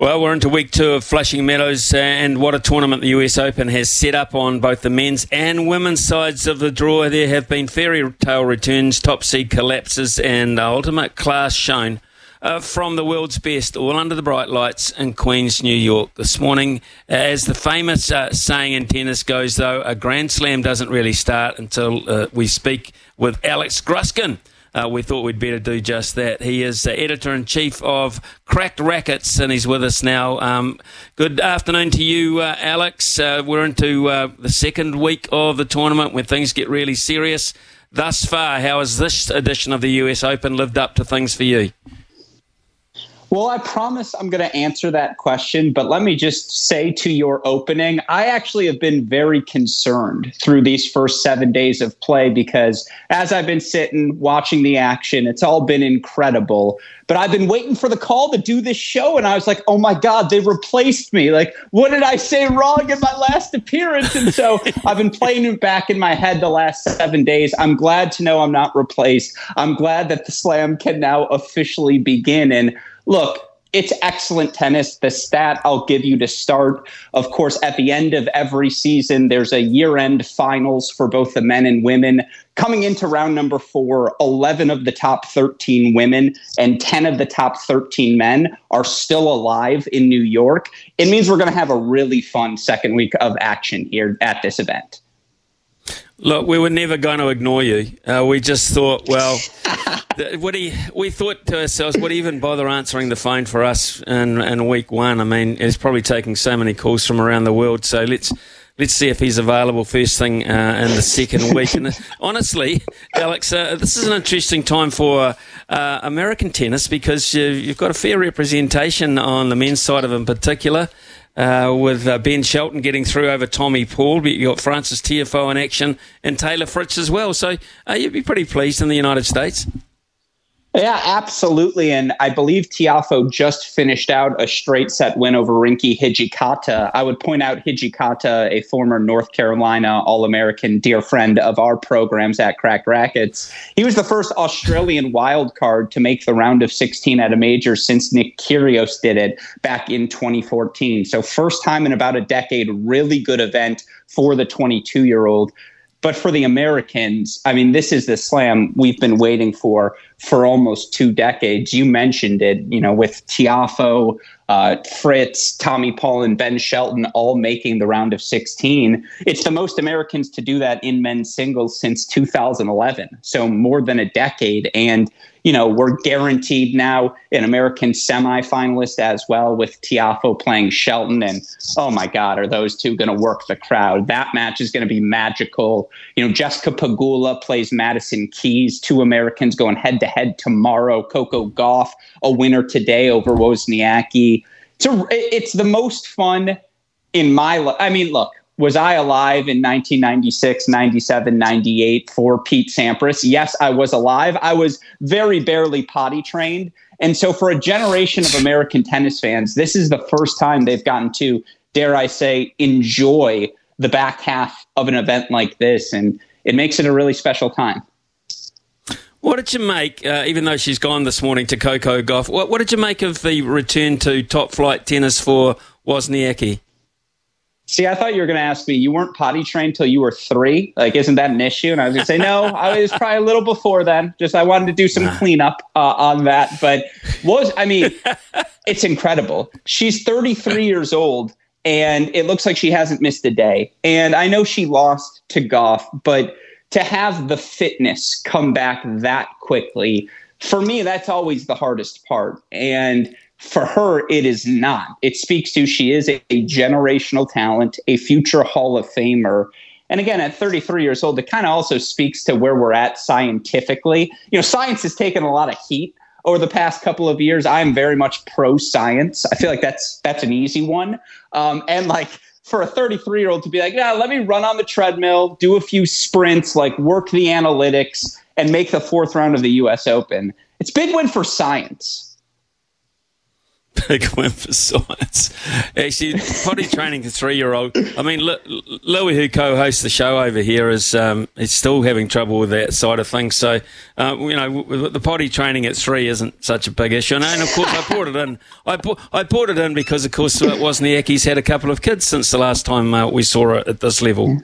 Well, we're into week two of Flushing Meadows, and what a tournament the US Open has set up on both the men's and women's sides of the draw. There have been fairy tale returns, top seed collapses, and ultimate class shown uh, from the world's best, all under the bright lights in Queens, New York. This morning, as the famous uh, saying in tennis goes, though, a Grand Slam doesn't really start until uh, we speak with Alex Gruskin uh, we thought we'd better do just that. He is editor in chief of Cracked Racquets, and he's with us now. Um, good afternoon to you, uh, Alex. Uh, we're into uh, the second week of the tournament when things get really serious. Thus far, how has this edition of the US Open lived up to things for you? Well, I promise I'm going to answer that question, but let me just say to your opening, I actually have been very concerned through these first seven days of play because as I've been sitting watching the action, it's all been incredible. But I've been waiting for the call to do this show, and I was like, oh my God, they replaced me. Like, what did I say wrong in my last appearance? And so I've been playing it back in my head the last seven days. I'm glad to know I'm not replaced. I'm glad that the slam can now officially begin. And look, it's excellent tennis. The stat I'll give you to start, of course, at the end of every season, there's a year end finals for both the men and women. Coming into round number four, 11 of the top 13 women and 10 of the top 13 men are still alive in New York. It means we're going to have a really fun second week of action here at this event. Look, we were never going to ignore you. Uh, we just thought, well, he, we thought to ourselves, would he even bother answering the phone for us in, in week one? I mean, he's probably taking so many calls from around the world. So let's let's see if he's available first thing uh, in the second week. And uh, honestly, Alex, uh, this is an interesting time for uh, American tennis because you've got a fair representation on the men's side of, in particular uh, with uh, Ben Shelton getting through over Tommy Paul. But you've got Frances Tiafoe in action and Taylor Fritz as well. So uh, you'd be pretty pleased in the United States. Yeah, absolutely. And I believe Tiafoe just finished out a straight set win over Rinky Hijikata. I would point out Hijikata, a former North Carolina All American dear friend of our programs at Crack Racquets. He was the first Australian wild card to make the round of 16 at a major since Nick Kyrgios did it back in 2014. So, first time in about a decade, really good event for the 22 year old. But for the Americans, I mean, this is the slam we've been waiting for for almost two decades. You mentioned it, you know, with Tiafoe, uh, Fritz, Tommy Paul, and Ben Shelton all making the round of 16. It's the most Americans to do that in men's singles since 2011. So more than a decade. And you know, we're guaranteed now an American semifinalist as well with Tiafoe playing Shelton. And oh my God, are those two going to work the crowd? That match is going to be magical. You know, Jessica Pegula plays Madison Keys, two Americans going head to head tomorrow. Coco Gauff, a winner today over Wozniacki. It's, a, it's the most fun in my life. I mean, look, was I alive in 1996, 97, 98 for Pete Sampras? Yes, I was alive. I was very barely potty trained. And so, for a generation of American tennis fans, this is the first time they've gotten to, dare I say, enjoy the back half of an event like this. And it makes it a really special time. What did you make, uh, even though she's gone this morning to Coco Gauff, what, what did you make of the return to top flight tennis for Wozniacki? See, I thought you were going to ask me, you weren't potty trained till you were three. Like, isn't that an issue? And I was going to say, no, I was probably a little before then. Just I wanted to do some cleanup uh, on that. But was, I mean, it's incredible. She's 33 years old and it looks like she hasn't missed a day. And I know she lost to Gauff, but to have the fitness come back that quickly, for me, that's always the hardest part. And for her, it is not. It speaks to she is a, a generational talent, a future Hall of Famer. And again, at 33 years old, it kind of also speaks to where we're at scientifically. You know, science has taken a lot of heat over the past couple of years. I'm very much pro science. I feel like that's that's an easy one. Um, and like for a 33 year old to be like, yeah, let me run on the treadmill, do a few sprints, like work the analytics, and make the fourth round of the U.S. Open. It's big win for science. Big win for science. Actually, potty training a three year old. I mean, Louis, who co hosts the show over here, is um, is still having trouble with that side of things. So, uh, you know, the potty training at three isn't such a big issue. And, and of course, I brought it in. I, brought, I brought it in because, of course, Wozniacki's had a couple of kids since the last time uh, we saw it at this level. Yeah,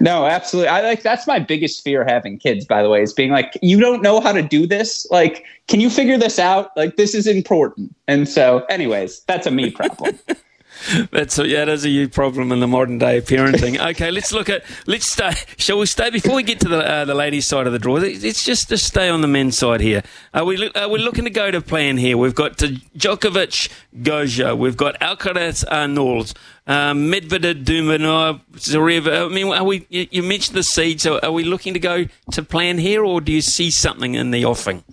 no, absolutely. I like that's my biggest fear having kids, by the way, is being like, you don't know how to do this. Like, can you figure this out? Like, this is important. And so, anyways, that's a me problem. That's a, yeah, that is a you problem in the modern day parenting. Okay, let's look at let's stay. Shall we stay before we get to the uh, the ladies' side of the draw? Let's just to stay on the men's side here. Are we are we looking to go to plan here? We've got Djokovic, Gojo. We've got Alcaraz, Arnaldi, um, Medvedev, de Minaur, Zverev. I mean, are we? You, you mentioned the seeds. So are we looking to go to plan here, or do you see something in the offing?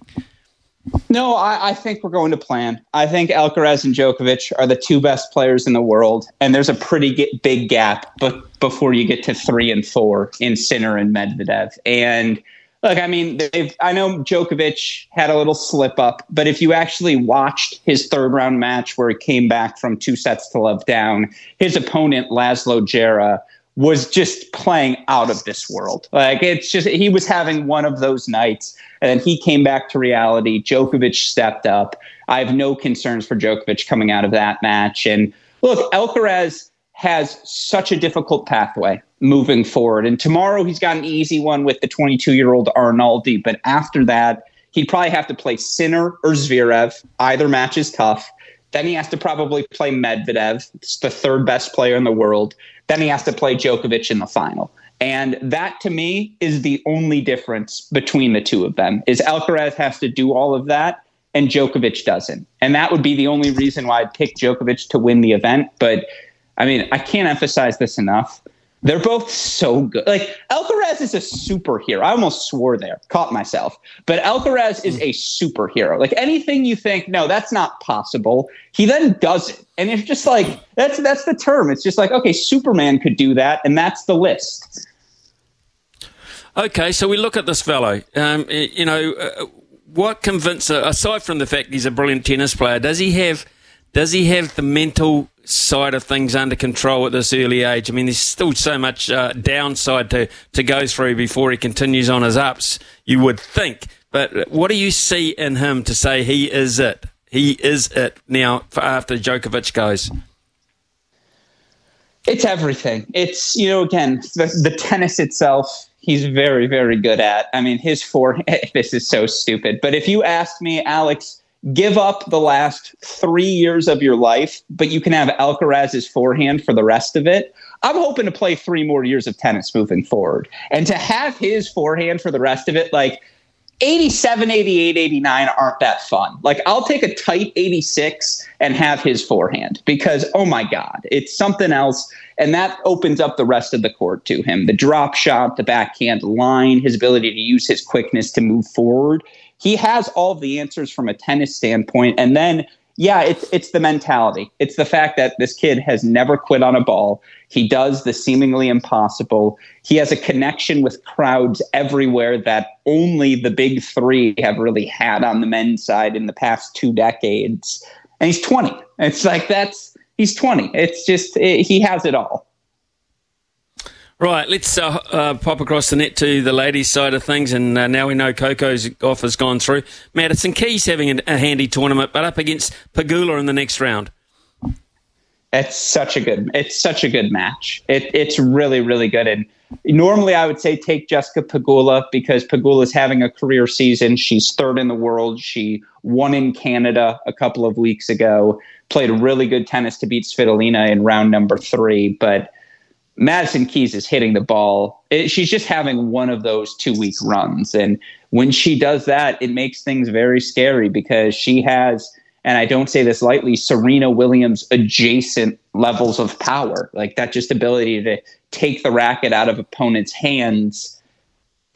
No, I, I, think we're going to plan. I think Alcaraz and Djokovic are the two best players in the world, and there's a pretty big gap but before you get to three and four in Sinner and Medvedev. And look, I mean, I know Djokovic had a little slip up, but if you actually watched his third round match where he came back from two sets to love down, his opponent Laslo Djere was just playing out of this world. Like it's just he was having one of those nights, and then he came back to reality. Djokovic stepped up. I have no concerns for Djokovic coming out of that match. And look, Alcaraz has such a difficult pathway moving forward. And tomorrow he's got an easy one with the 22 year old Arnaldi, but after that. He'd probably have to play Sinner or Zverev. Either match is tough. Then he has to probably play Medvedev. It's the third best player in the world. Then he has to play Djokovic in the final. And that to me is the only difference between the two of them is Alcaraz has to do all of that and Djokovic doesn't. And that would be the only reason why I'd pick Djokovic to win the event. But I mean, I can't emphasize this enough. They're both so good. Like Alcaraz is a superhero. I almost swore there, caught myself. But Alcaraz is a superhero. Like anything you think, no, that's not possible. He then does it, and it's just like that's that's the term. It's just like okay, Superman could do that, and that's the list. Okay, so we look at this fellow. Um, you know, uh, what convinces? Aside from the fact he's a brilliant tennis player, does he have? Does he have the mental side of things under control at this early age? I mean, there's still so much uh, downside to, to go through before he continues on his ups, you would think. But what do you see in him to say he is it? He is it now after Djokovic goes? It's everything. It's, you know, again, the, the tennis itself, he's very, very good at. I mean, his forehand, this is so stupid. But if you asked me, Alex, give up the last three years of your life, but you can have Alcaraz's forehand for the rest of it. I'm hoping to play three more years of tennis moving forward. And to have his forehand for the rest of it, like 87, 88, 89 aren't that fun. Like I'll take a tight 86 and have his forehand because, oh my God, it's something else. And that opens up the rest of the court to him. The drop shot, the backhand line, his ability to use his quickness to move forward he has all of the answers from a tennis standpoint. And then, yeah, it's it's the mentality. It's the fact that this kid has never quit on a ball. He does the seemingly impossible. He has a connection with crowds everywhere that only the big three have really had on the men's side in the past two decades. And he's 20. It's like that's he's 20. It's just it, he has it all. Right, let's uh, uh, pop across the net to the ladies' side of things, and uh, now we know Coco's offer's gone through. Madison Keys having a, a, handy tournament, but up against Pegula in the next round. It's such a good, it's such a good match. It, it's really, really good. And normally, I would say take Jessica Pegula because Pegula's having a career season. She's third in the world. She won in Canada a couple of weeks ago. Played really good tennis to beat Svitolina in round number three, but Madison Keys is hitting the ball. It, she's just having one of those two week runs. And when she does that, it makes things very scary because she has, and I don't say this lightly, Serena Williams adjacent levels of power. Like that just ability to take the racket out of opponents' hands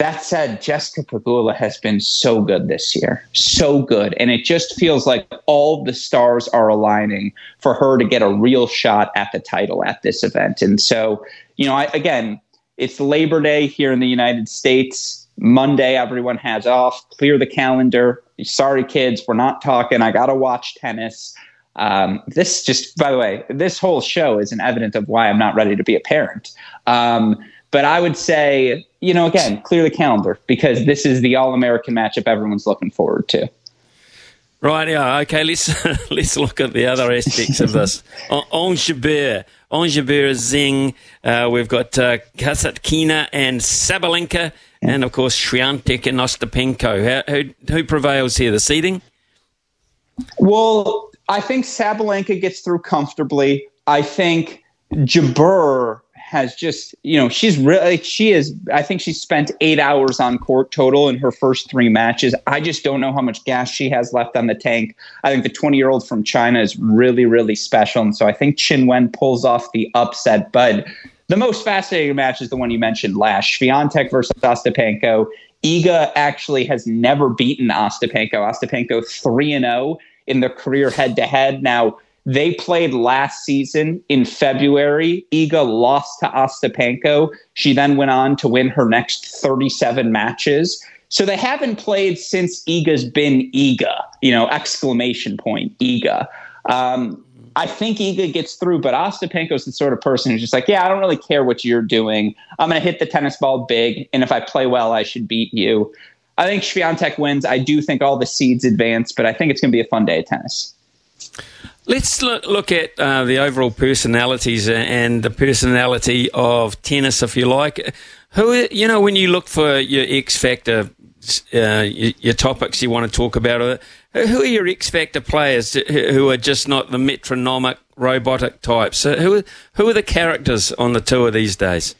that said, Jessica Pegula has been so good this year, so good. And it just feels like all the stars are aligning for her to get a real shot at the title at this event. And so, you know, I, again, it's Labor Day here in the United States. Monday, everyone has off. Clear the calendar. Sorry, kids, we're not talking. I got to watch tennis. Um, this just, by the way, this whole show is an evidence of why I'm not ready to be a parent. Um, but I would say, you know, again, clear the calendar because this is the All American matchup everyone's looking forward to. Right, yeah, okay. Let's let's look at the other aspects of this. On Ons Jabeur, Ons Zing. Uh, we've got uh, Kasatkina and Sabalenka, and of course Swiatek and Ostapenko. How, who, who prevails here? The seeding? Well, I think Sabalenka gets through comfortably. I think Jabeur has just, you know, she's really, she is, I think she spent eight hours on court total in her first three matches. I just don't know how much gas she has left on the tank. I think the 20 year old from China is really, really special. And so I think Qin Wen pulls off the upset. But the most fascinating match is the one you mentioned last Swiatek versus Ostapenko. Iga actually has never beaten Ostapenko. Ostapenko 3 0 in their career head to head. Now, they played last season in February. Iga lost to Ostapenko. She then went on to win her next 37 matches. So they haven't played since Iga's been Iga, you know, exclamation point, Iga. Um, I think Iga gets through, but Ostapenko's the sort of person who's just like, yeah, I don't really care what you're doing. I'm going to hit the tennis ball big, and if I play well, I should beat you. I think Swiatek wins. I do think all the seeds advance, but I think it's going to be a fun day of tennis. Let's look, look at uh, the overall personalities and the personality of tennis, if you like. Who you know when you look for your X factor, uh, your, your, topics you want to talk about, uh, who are your X factor players who are just not the metronomic, robotic types? Who who are the characters on the tour these days?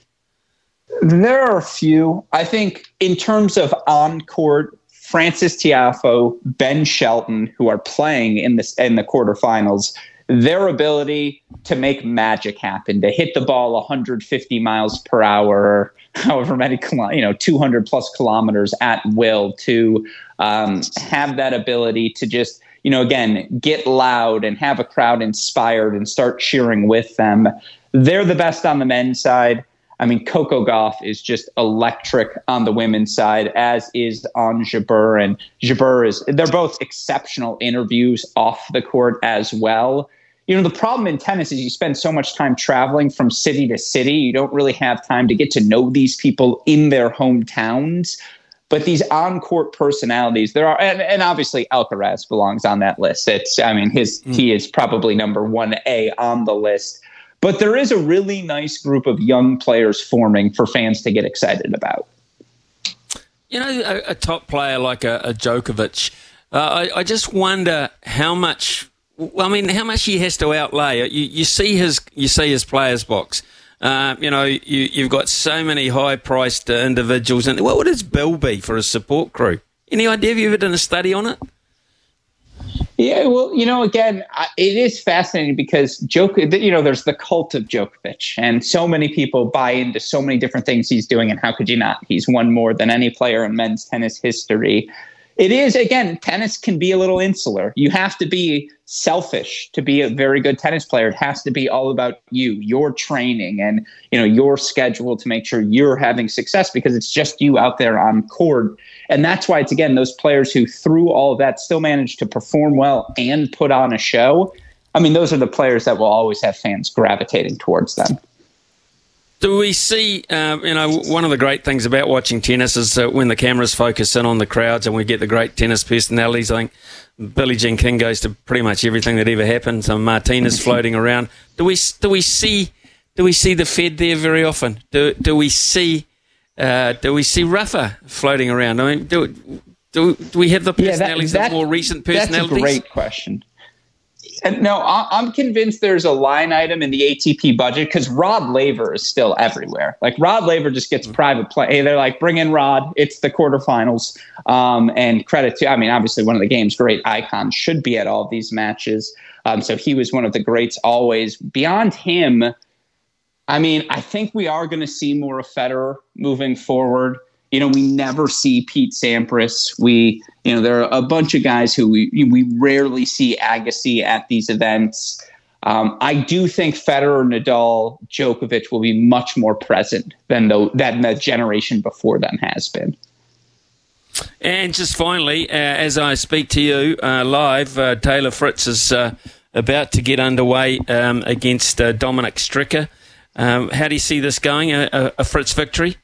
There are a few. I think in terms of on court Frances Tiafoe, Ben Shelton, who are playing in this in the quarterfinals, their ability to make magic happen, to hit the ball 150 miles per hour, however many you know 200 plus kilometers at will, to um, have that ability to just you know again get loud and have a crowd inspired and start cheering with them. They're the best on the men's side. I mean, Coco Gauff is just electric on the women's side, as is Ons Jabeur. And Jabeur is, they're both exceptional interviews off the court as well. You know, the problem in tennis is you spend so much time traveling from city to city. You don't really have time to get to know these people in their hometowns. But these on court personalities, there are, and, and, obviously Alcaraz belongs on that list. It's, I mean, his, mm. he is probably number one A on the list but there is a really nice group of young players forming for fans to get excited about. You know, a, a top player like a, a Djokovic, uh, I, I, just wonder how much. I mean, how much he has to outlay. You, you see his, you see his players box. Uh, you know, you, have got so many high-priced uh, individuals, and what would his bill be for his support crew? Any idea? Have you ever done a study on it? Yeah, well, you know, again, it is fascinating because joke, you know, there's the cult of Djokovic, and so many people buy into so many different things he's doing, and how could you not? He's won more than any player in men's tennis history. It is, again, tennis can be a little insular. You have to be selfish to be a very good tennis player. It has to be all about you, your training, and you know your schedule to make sure you're having success because it's just you out there on court and that's why it's again those players who, through all of that, still manage to perform well and put on a show. I mean, those are the players that will always have fans gravitating towards them. Do we see, uh, you know, one of the great things about watching tennis is when the cameras focus in on the crowds and we get the great tennis personalities. I think Billie Jean King goes to pretty much everything that ever happened. Some Martinez floating around. Do we do we see do we see the Fed there very often? Do do we see uh, do we see Rafa floating around? I mean, do, do, do we have the personalities yeah, that, that, of more recent personalities? That's a great question. And no, I'm convinced there's a line item in the ATP budget because Rod Laver is still everywhere. Like Rod Laver just gets mm-hmm. private play. Hey, they're like, bring in Rod. It's the quarterfinals. Um, and credit to, I mean, obviously one of the game's great icons should be at all these matches. Um, so he was one of the greats always. Beyond him, I mean, I think we are going to see more of Federer moving forward. You know, we never see Pete Sampras. We, you know, there are a bunch of guys who we we rarely see Agassi at these events. Um, I do think Federer, Nadal, Djokovic will be much more present than the than the generation before them has been. And just finally, uh, as I speak to you uh, live, uh, Taylor Fritz is uh, about to get underway um, against uh, Dominic Stricker. Um, how do you see this going? A, a Fritz victory?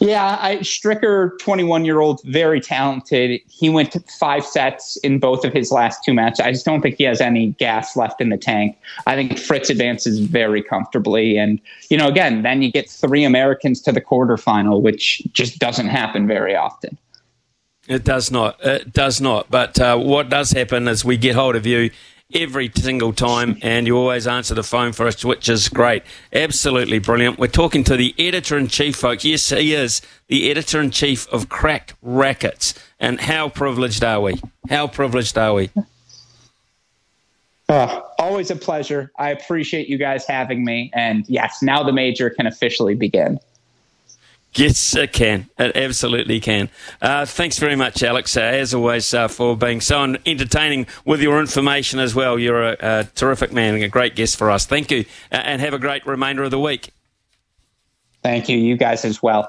Yeah, I, Stricker, 21 year old, very talented. He went five sets in both of his last two matches. I just don't think he has any gas left in the tank. I think Fritz advances very comfortably. And, you know, again, then you get three Americans to the quarterfinal, which just doesn't happen very often. It does not. It does not. But uh, what does happen is we get hold of you every single time, and you always answer the phone for us, which is great. Absolutely brilliant. We're talking to the editor in chief, folks. Yes, he is the editor in chief of Cracked Racquets. And how privileged are we? How privileged are we? Uh, always a pleasure. I appreciate you guys having me. And yes, now the major can officially begin. Yes, it can. It absolutely can. Uh, thanks very much, Alex, uh, as always, uh, for being so entertaining with your information as well. You're a, a, terrific man and a great guest for us. Thank you, and have a great remainder of the week. Thank you. You guys as well.